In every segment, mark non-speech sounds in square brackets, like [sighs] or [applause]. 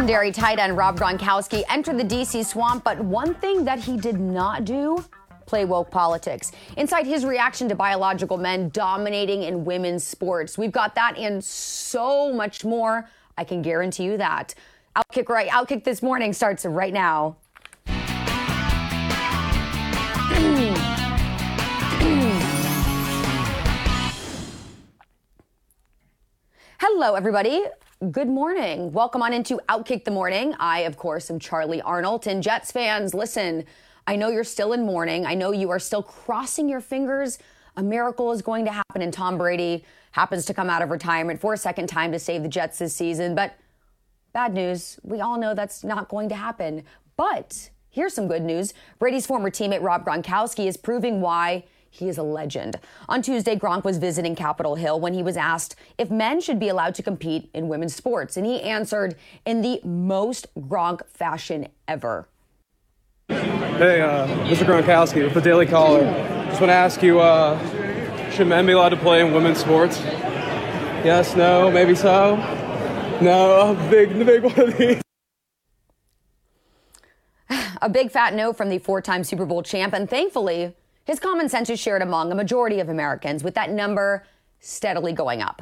Legendary tight end Rob Gronkowski entered the DC swamp, but one thing that he did not do play woke politics. Inside his reaction to biological men dominating in women's sports. We've got that and so much more. I can guarantee you that. Outkick right, Outkick this morning starts right now. [clears throat] Hello, everybody. Good morning. Welcome on into Outkick the Morning. I, of course, am Charlie Arnold. And Jets fans, listen, I know you're still in mourning. I know you are still crossing your fingers. A miracle is going to happen, and Tom Brady happens to come out of retirement for a second time to save the Jets this season. But bad news, we all know that's not going to happen. But here's some good news Brady's former teammate Rob Gronkowski is proving why he is a legend. On Tuesday, Gronk was visiting Capitol Hill when he was asked if men should be allowed to compete in women's sports. And he answered in the most Gronk fashion ever. Hey, uh, Mr. Gronkowski with the Daily Caller. Just want to ask you, uh, should men be allowed to play in women's sports? Yes, no, maybe so. No, big, big one of these. [sighs] A big fat no from the four time Super Bowl champ, and thankfully, his common sense is shared among a majority of Americans, with that number steadily going up.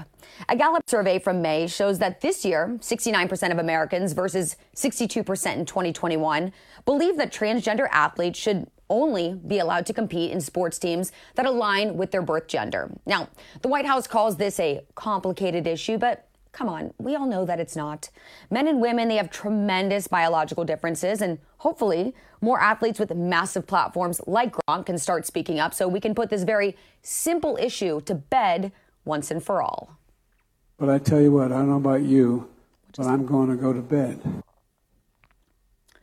A Gallup survey from May shows that this year, 69% of Americans versus 62% in 2021 believe that transgender athletes should only be allowed to compete in sports teams that align with their birth gender. Now, the White House calls this a complicated issue, but come on, we all know that it's not. Men and women, they have tremendous biological differences, and hopefully, more athletes with massive platforms like Gronk can start speaking up so we can put this very simple issue to bed once and for all. But I tell you what, I don't know about you, but I'm going to go to bed.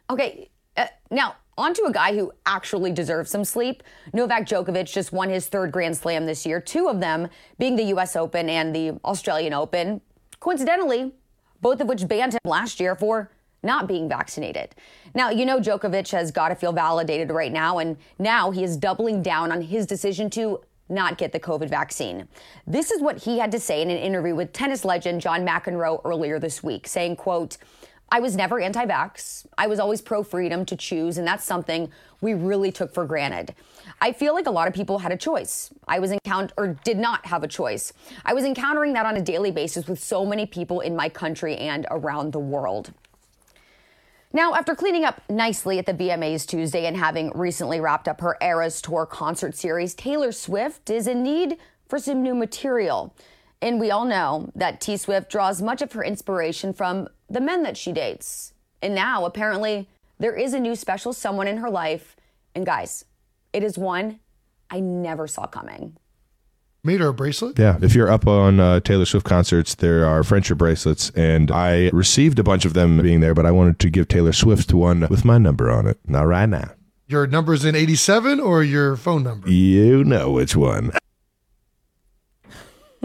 Okay, uh, now on to a guy who actually deserves some sleep. Novak Djokovic just won his third Grand Slam this year, two of them being the U.S. Open and the Australian Open. Coincidentally, both of which banned him last year for not being vaccinated. Now, you know Djokovic has got to feel validated right now, and now he is doubling down on his decision to not get the COVID vaccine. This is what he had to say in an interview with tennis legend John McEnroe earlier this week, saying, quote, I was never anti vax. I was always pro freedom to choose, and that's something we really took for granted. I feel like a lot of people had a choice. I was encounter or did not have a choice. I was encountering that on a daily basis with so many people in my country and around the world. Now, after cleaning up nicely at the VMAs Tuesday and having recently wrapped up her Eras Tour concert series, Taylor Swift is in need for some new material. And we all know that T Swift draws much of her inspiration from the men that she dates. And now, apparently, there is a new special someone in her life. And guys, it is one I never saw coming. Made her a bracelet? Yeah. If you're up on uh, Taylor Swift concerts, there are friendship bracelets, and I received a bunch of them being there, but I wanted to give Taylor Swift one with my number on it. Not right now. Your number's in 87 or your phone number? You know which one.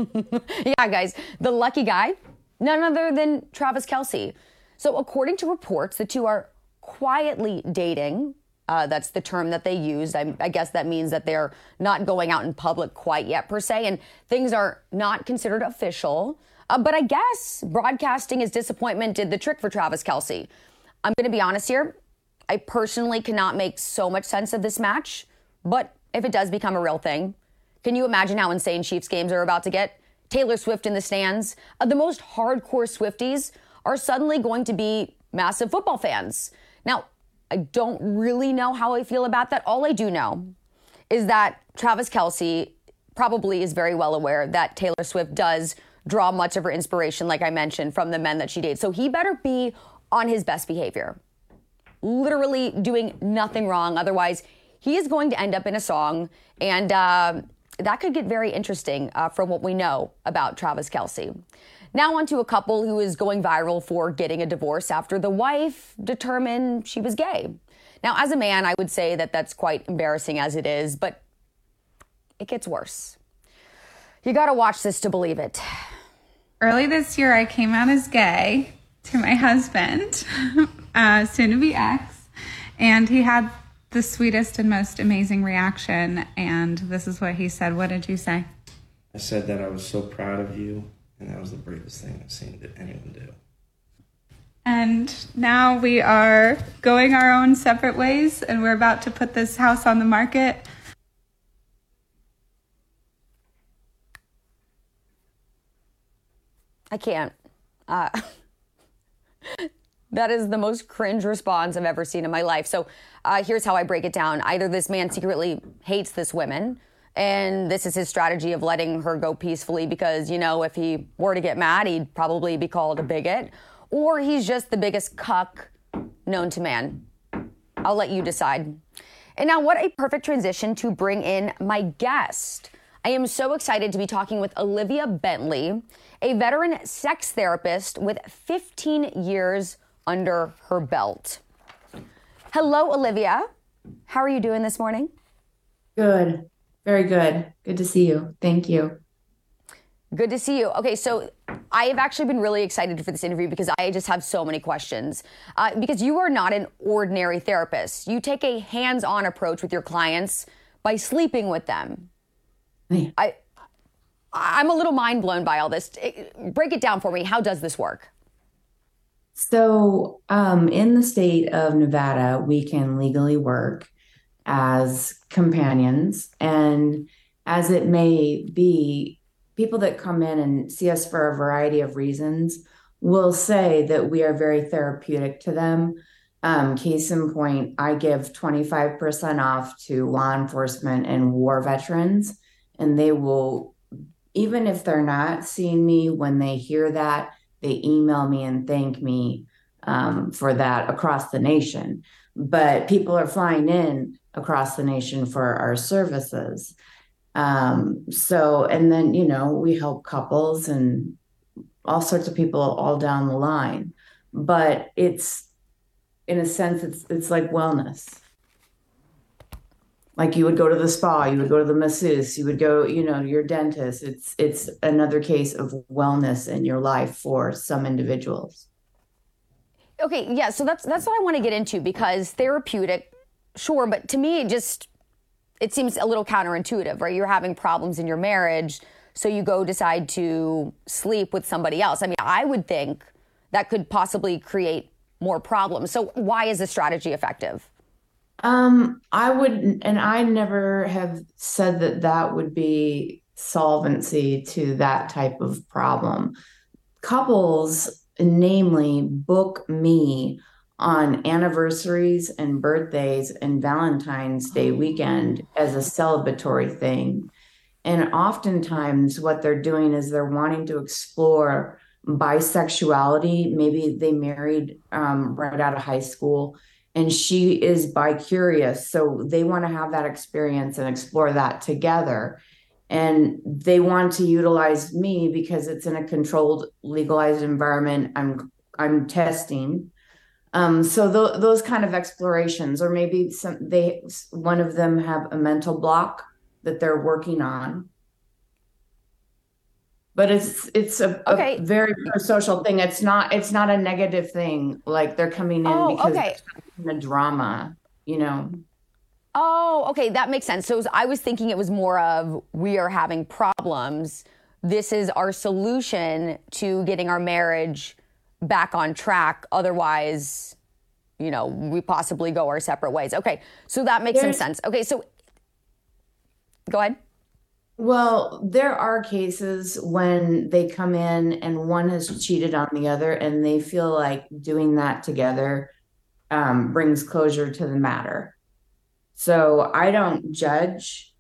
[laughs] yeah, guys, the lucky guy, none other than Travis Kelce. So, according to reports, the two are quietly dating. Uh, that's the term that they used. I, I, guess that means that they're not going out in public quite yet, per se, and things are not considered official. Uh, but I guess broadcasting his disappointment did the trick for Travis Kelce. I'm going to be honest here. I personally cannot make so much sense of this match, but if it does become a real thing, can you imagine how insane Chiefs games are about to get? Taylor Swift in the stands. Uh, the most hardcore Swifties are suddenly going to be massive football fans. Now, I don't really know how I feel about that. All I do know is that Travis Kelce probably is very well aware that Taylor Swift does draw much of her inspiration, like I mentioned, from the men that she dates. So he better be on his best behavior, literally doing nothing wrong. Otherwise, he is going to end up in a song, and uh, that could get very interesting uh, from what we know about Travis Kelce. Now, on to a couple who is going viral for getting a divorce after the wife determined she was gay. Now, as a man, I would say that that's quite embarrassing as it is, but it gets worse. You gotta watch this to believe it. Early this year, I came out as gay to my husband, [laughs] uh, soon to be ex, and he had the sweetest and most amazing reaction. And this is what he said. What did you say? I said that I was so proud of you, and that was the bravest thing I've seen that anyone do. And now we are going our own separate ways, and we're about to put this house on the market. I can't. Uh, [laughs] that is the most cringe response I've ever seen in my life. So uh, here's how I break it down. Either this man secretly hates this woman, and this is his strategy of letting her go peacefully because, you know, if he were to get mad, he'd probably be called a bigot, or he's just the biggest cuck known to man. I'll let you decide. And now, what a perfect transition to bring in my guest. I am so excited to be talking with Olivia Bentley, a veteran sex therapist with 15 years under her belt. Hello, Olivia. How are you doing this morning? Good. Very good. Good to see you. Thank you. Good to see you. Okay, so I have actually been really excited for this interview because I just have so many questions. Uh, because you are not an ordinary therapist, you take a hands on approach with your clients by sleeping with them. I, I'm a little mind blown by all this. Break it down for me. How does this work? So, um, in the state of Nevada, we can legally work as companions. And as it may be, people that come in and see us for a variety of reasons will say that we are very therapeutic to them. Um, case in point, I give 25% off to law enforcement and war veterans and they will even if they're not seeing me when they hear that they email me and thank me um, for that across the nation. But people are flying in across the nation for our services. Um, so and then you know we help couples and all sorts of people all down the line. But it's in a sense it's it's like wellness like you would go to the spa you would go to the masseuse you would go you know your dentist. It's it's another case of wellness in your life for some individuals. Okay yeah so that's that's what i want to get into because therapeutic sure but to me it just it seems a little counterintuitive right? You're having problems in your marriage so you go decide to sleep with somebody else. I mean i would think that could possibly create more problems. So why is this strategy effective um, I would, and I never have said that that would be solvency to that type of problem. Couples, namely, book me on anniversaries and birthdays and Valentine's Day weekend as a celebratory thing. And oftentimes, what they're doing is they're wanting to explore bisexuality. Maybe they married um, right out of high school and she is bi-curious. So they want to have that experience and explore that together. And they want to utilize me because it's in a controlled legalized environment. I'm i'm testing. Um, so th- those kind of explorations or maybe some they one of them have a mental block that they're working on but it's it's a, okay. a very social thing. It's not it's not a negative thing like they're coming in oh, because okay. a drama you know? Oh okay that makes sense. So i was thinking it was more of we are having problems. This is our solution to getting our marriage back on track. Otherwise you know we possibly go our separate ways. Okay so that makes There's, some sense. Okay so go ahead well, there are cases when they come in and one has cheated on the other, and they feel like doing that together um, brings closure to the matter. So I don't judge.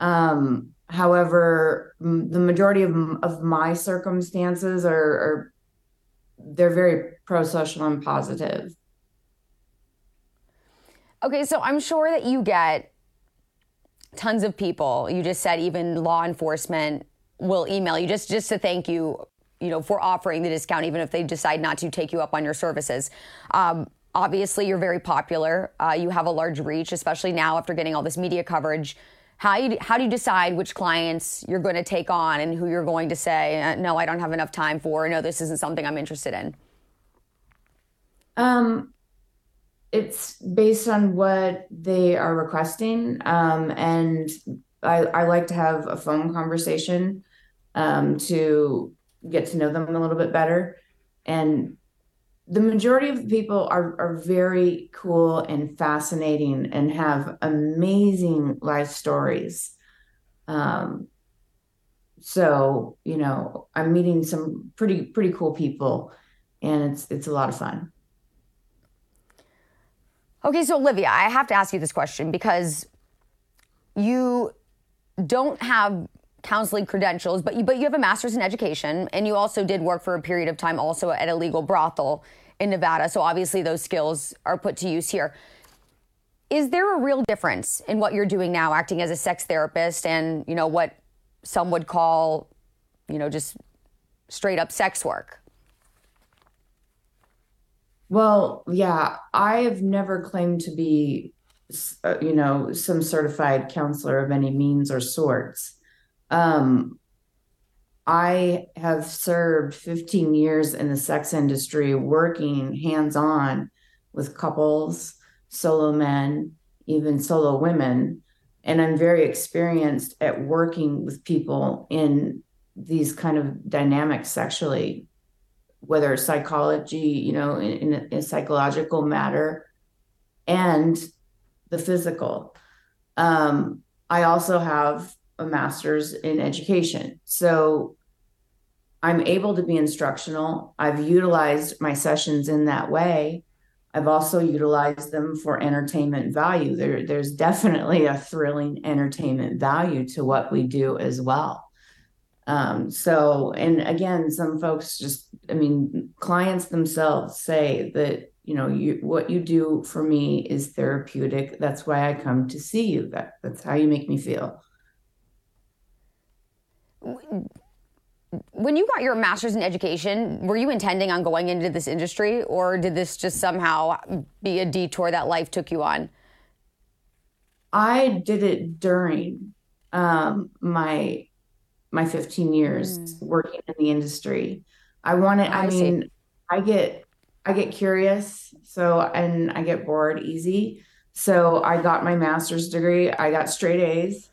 Um, however, m- the majority of, of my circumstances are, are they're very pro-social and positive. Okay, so I'm sure that you get tons of people. You just said even law enforcement will email you just just to thank you you know, for offering the discount, even if they decide not to take you up on your services. Um, obviously, you're very popular. Uh, you have a large reach, especially now after getting all this media coverage. How, you, how do you decide which clients you're going to take on and who you're going to say, uh, no, I don't have enough time for, no, this isn't something I'm interested in? Um, it's based on what they are requesting. Um, and I, I like to have a phone conversation um, to get to know them a little bit better. And the majority of the people are, are very cool and fascinating and have amazing life stories. Um, so, you know, I'm meeting some pretty, pretty cool people and it's, it's a lot of fun. Okay, so Olivia, I have to ask you this question because you don't have counseling credentials, but you but you have a master's in education, and you also did work for a period of time also at a legal brothel in Nevada. So obviously those skills are put to use here. Is there a real difference in what you're doing now, acting as a sex therapist, and you know what some would call, you know, just straight up sex work? Well, yeah, I have never claimed to be, uh, you know, some certified counselor of any means or sorts. Um, I have served 15 years in the sex industry, working hands on with couples, solo men, even solo women. And I'm very experienced at working with people in these kind of dynamics sexually whether it's psychology, you know, in, in a psychological matter, and the physical. Um, I also have a master's in education. So I'm able to be instructional. I've utilized my sessions in that way. I've also utilized them for entertainment value. There, there's definitely a thrilling entertainment value to what we do as well. Um, so, and again, some folks just, I mean, clients themselves say that, you know, you, what you do for me is therapeutic. That's why I come to see you. That that's how you make me feel. When you got your master's in education, were you intending on going into this industry or did this just somehow be a detour that life took you on? I did it during um, my my 15 years mm. working in the industry. I want to, I, I mean, see. I get, I get curious. So, and I get bored easy. So I got my master's degree. I got straight A's.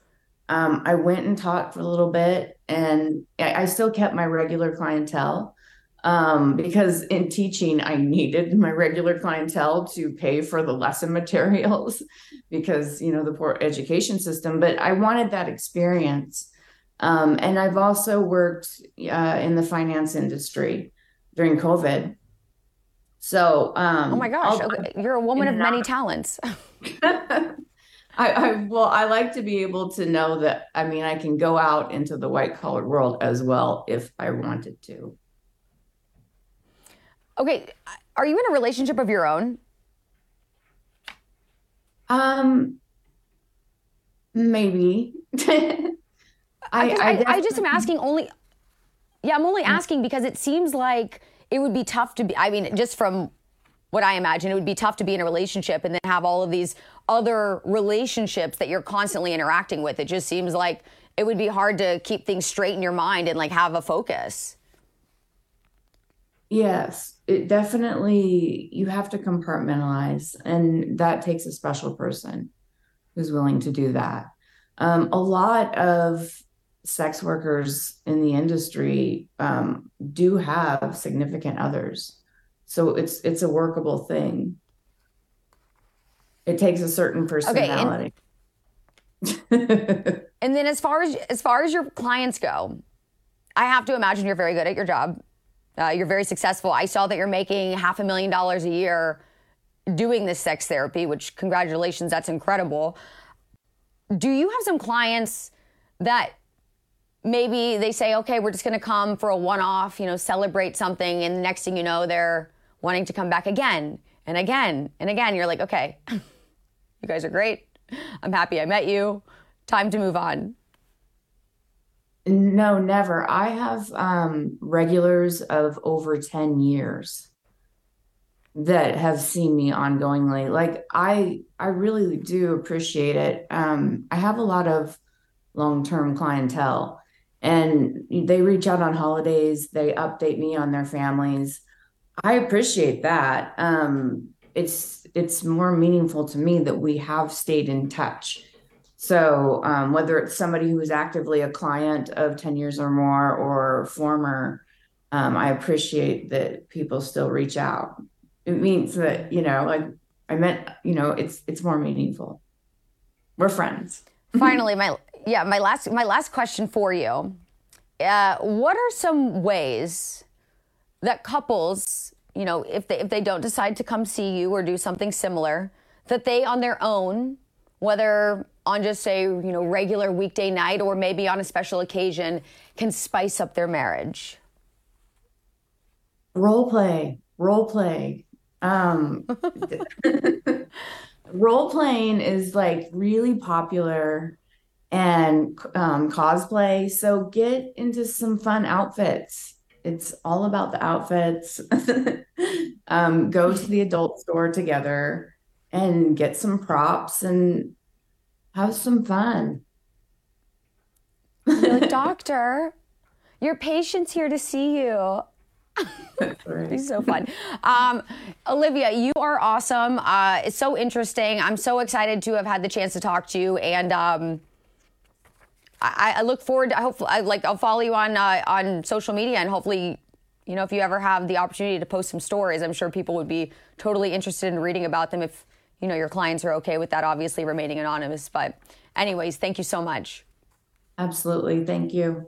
Um, I went and taught for a little bit and I, I still kept my regular clientele um, because in teaching, I needed my regular clientele to pay for the lesson [laughs] materials because, you know, the poor education system, but I wanted that experience. Um, and I've also worked uh, in the finance industry during COVID. So, um, oh my gosh, okay. you're a woman of many talents. [laughs] [laughs] I, I well, I like to be able to know that. I mean, I can go out into the white collar world as well if I wanted to. Okay, are you in a relationship of your own? Um, maybe. [laughs] I, I, I, I just am asking only. Yeah, I'm only asking because it seems like it would be tough to be. I mean, just from what I imagine, it would be tough to be in a relationship and then have all of these other relationships that you're constantly interacting with. It just seems like it would be hard to keep things straight in your mind and like have a focus. Yes, it definitely, you have to compartmentalize, and that takes a special person who's willing to do that. Um, a lot of sex workers in the industry um, do have significant others. So it's it's a workable thing. It takes a certain personality okay, and, [laughs] and then as far as as far as your clients go i have to imagine you're very good at your job. Uh, you're very successful. I saw that you're making half a million dollars a year doing this sex therapy which congratulations that's incredible. Do you have some clients that maybe they say, okay, we're just going to come for a one off, you know, celebrate something. And the next thing you know, they're wanting to come back again and again and again. You're like, okay, [laughs] you guys are great. I'm happy I met you. Time to move on. No, never. I have um, regulars of over 10 years that have seen me ongoingly. Like I I really do appreciate it. Um, I have a lot of long-term clientele and they reach out on holidays, they update me on their families. I appreciate that. Um, it's it's more meaningful to me that we have stayed in touch. So um, whether it's somebody who is actively a client of 10 years or more or former, um, I appreciate that people still reach out it means that you know like i meant you know it's it's more meaningful we're friends finally my yeah my last my last question for you. Uh, what are some ways that couples you know if they if they don't decide to come see you or do something similar that they on their own whether on just say you know regular weekday night or maybe on a special occasion can spice up their marriage? Role play role play. Um, [laughs] [laughs] role playing is like really popular and um, cosplay. So get into some fun outfits. It's all about the outfits. [laughs] um, go to the adult store together and get some props and have some fun. like, [laughs] doctor, your patient's here to see you. He's so fun. Um, Olivia, you are awesome. Uh, it's so interesting. I'm so excited to have had the chance to talk to you, and um, I, I, look forward. To, I hope I like I'll follow you on uh, on social media, and hopefully, you know, if you ever have the opportunity to post some stories, I'm sure people would be totally interested in reading about them. If you know your clients are okay with that, obviously remaining anonymous. But, anyways, thank you so much. Absolutely, thank you.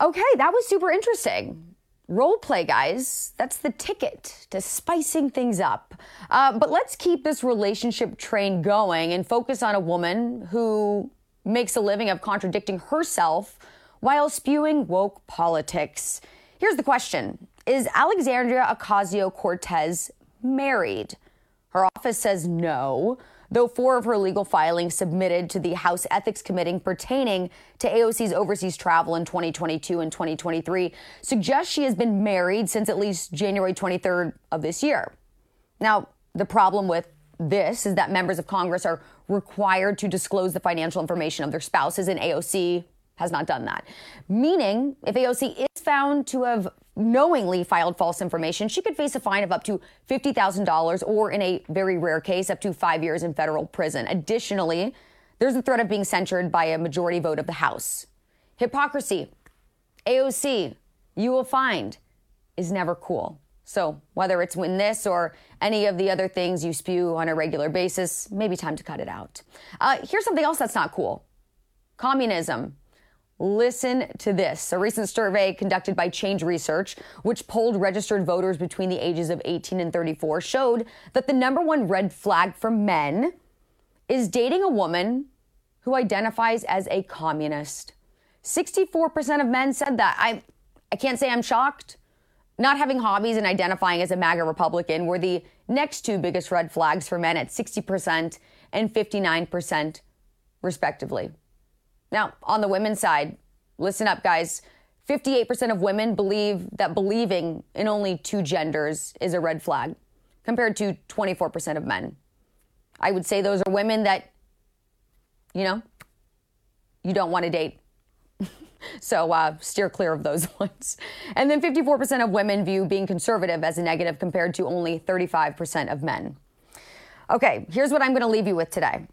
Okay, that was super interesting. Role play, guys. That's the ticket to spicing things up. Uh, but let's keep this relationship train going and focus on a woman who makes a living of contradicting herself while spewing woke politics. Here's the question Is Alexandria Ocasio Cortez married? Her office says no though four of her legal filings submitted to the House Ethics Committee pertaining to AOC's overseas travel in 2022 and 2023 suggest she has been married since at least January 23rd of this year. Now, the problem with this is that members of Congress are required to disclose the financial information of their spouses, and AOC has not done that. Meaning, if AOC is found to have knowingly filed false information, she could face a fine of up to $50,000 or, in a very rare case, up to five years in federal prison. Additionally, there's the threat of being censured by a majority vote of the House. Hypocrisy, AOC, you will find, is never cool. So, whether it's in this or any of the other things you spew on a regular basis, maybe time to cut it out. Uh, here's something else that's not cool communism. Listen to this. A recent survey conducted by Change Research, which polled registered voters between the ages of 18 and 34, showed that the number one red flag for men is dating a woman who identifies as a communist. 64% of men said that. I, I can't say I'm shocked. Not having hobbies and identifying as a MAGA Republican were the next two biggest red flags for men at 60% and 59%, respectively. Now, on the women's side, listen up, guys. 58% of women believe that believing in only two genders is a red flag, compared to 24% of men. I would say those are women that, you know, you don't want to date. [laughs] so uh, steer clear of those [laughs] ones. And then 54% of women view being conservative as a negative, compared to only 35% of men. Okay, here's what I'm going to leave you with today.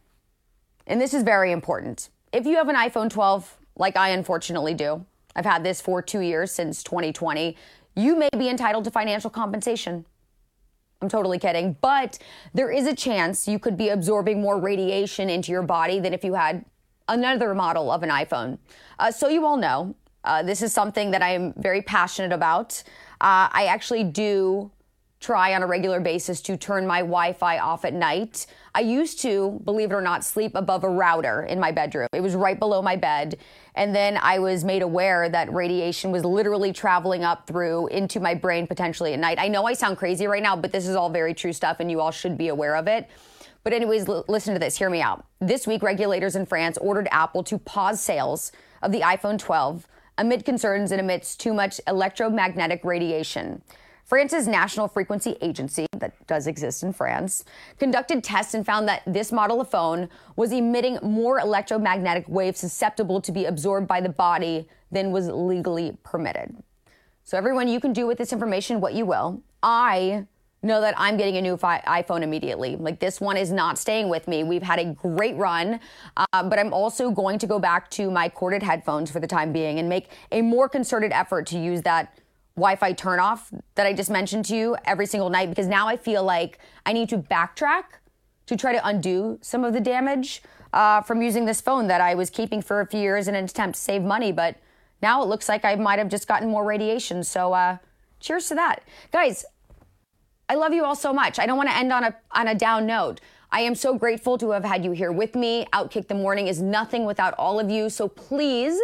And this is very important if you have an iPhone 12, like I unfortunately do, I've had this for two years since 2020, you may be entitled to financial compensation. I'm totally kidding. But there is a chance you could be absorbing more radiation into your body than if you had another model of an iPhone. Uh, so you all know, uh, this is something that I am very passionate about. Uh, I actually do try on a regular basis to turn my Wi Fi off at night. I used to, believe it or not, sleep above a router in my bedroom. It was right below my bed. And then I was made aware that radiation was literally traveling up through into my brain potentially at night. I know I sound crazy right now, but this is all very true stuff and you all should be aware of it. But, anyways, l- listen to this. Hear me out. This week, regulators in France ordered Apple to pause sales of the iPhone 12 amid concerns and amidst too much electromagnetic radiation. France's National Frequency Agency, that does exist in France, conducted tests and found that this model of phone was emitting more electromagnetic waves susceptible to be absorbed by the body than was legally permitted. So, everyone, you can do with this information what you will. I know that I'm getting a new fi- iPhone immediately. Like this one is not staying with me. We've had a great run, uh, but I'm also going to go back to my corded headphones for the time being and make a more concerted effort to use that Wi-Fi turn off that I just mentioned to you every single night because now I feel like I need to backtrack to try to undo some of the damage uh, from using this phone that I was keeping for a few years in an attempt to save money. But now it looks like I might have just gotten more radiation. So uh, cheers to that, guys. I love you all so much. I don't want to end on a on a down note. I am so grateful to have had you here with me. Outkick the morning is nothing without all of you. So please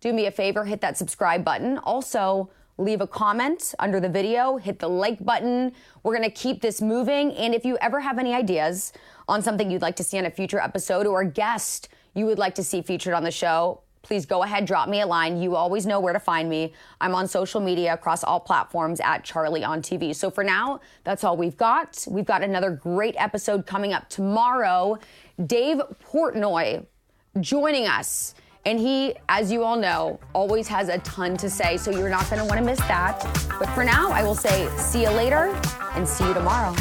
do me a favor, hit that subscribe button. Also, leave a comment under the video, hit the like button. We're going to keep this moving. And if you ever have any ideas on something you'd like to see on a future episode or a guest you would like to see featured on the show, please go ahead, drop me a line. You always know where to find me. I'm on social media across all platforms at Charlie on TV. So for now, that's all we've got. We've got another great episode coming up tomorrow. Dave Portnoy joining us. And he, as you all know, always has a ton to say, so you're not going to want to miss that. But for now, I will say see you later and see you tomorrow.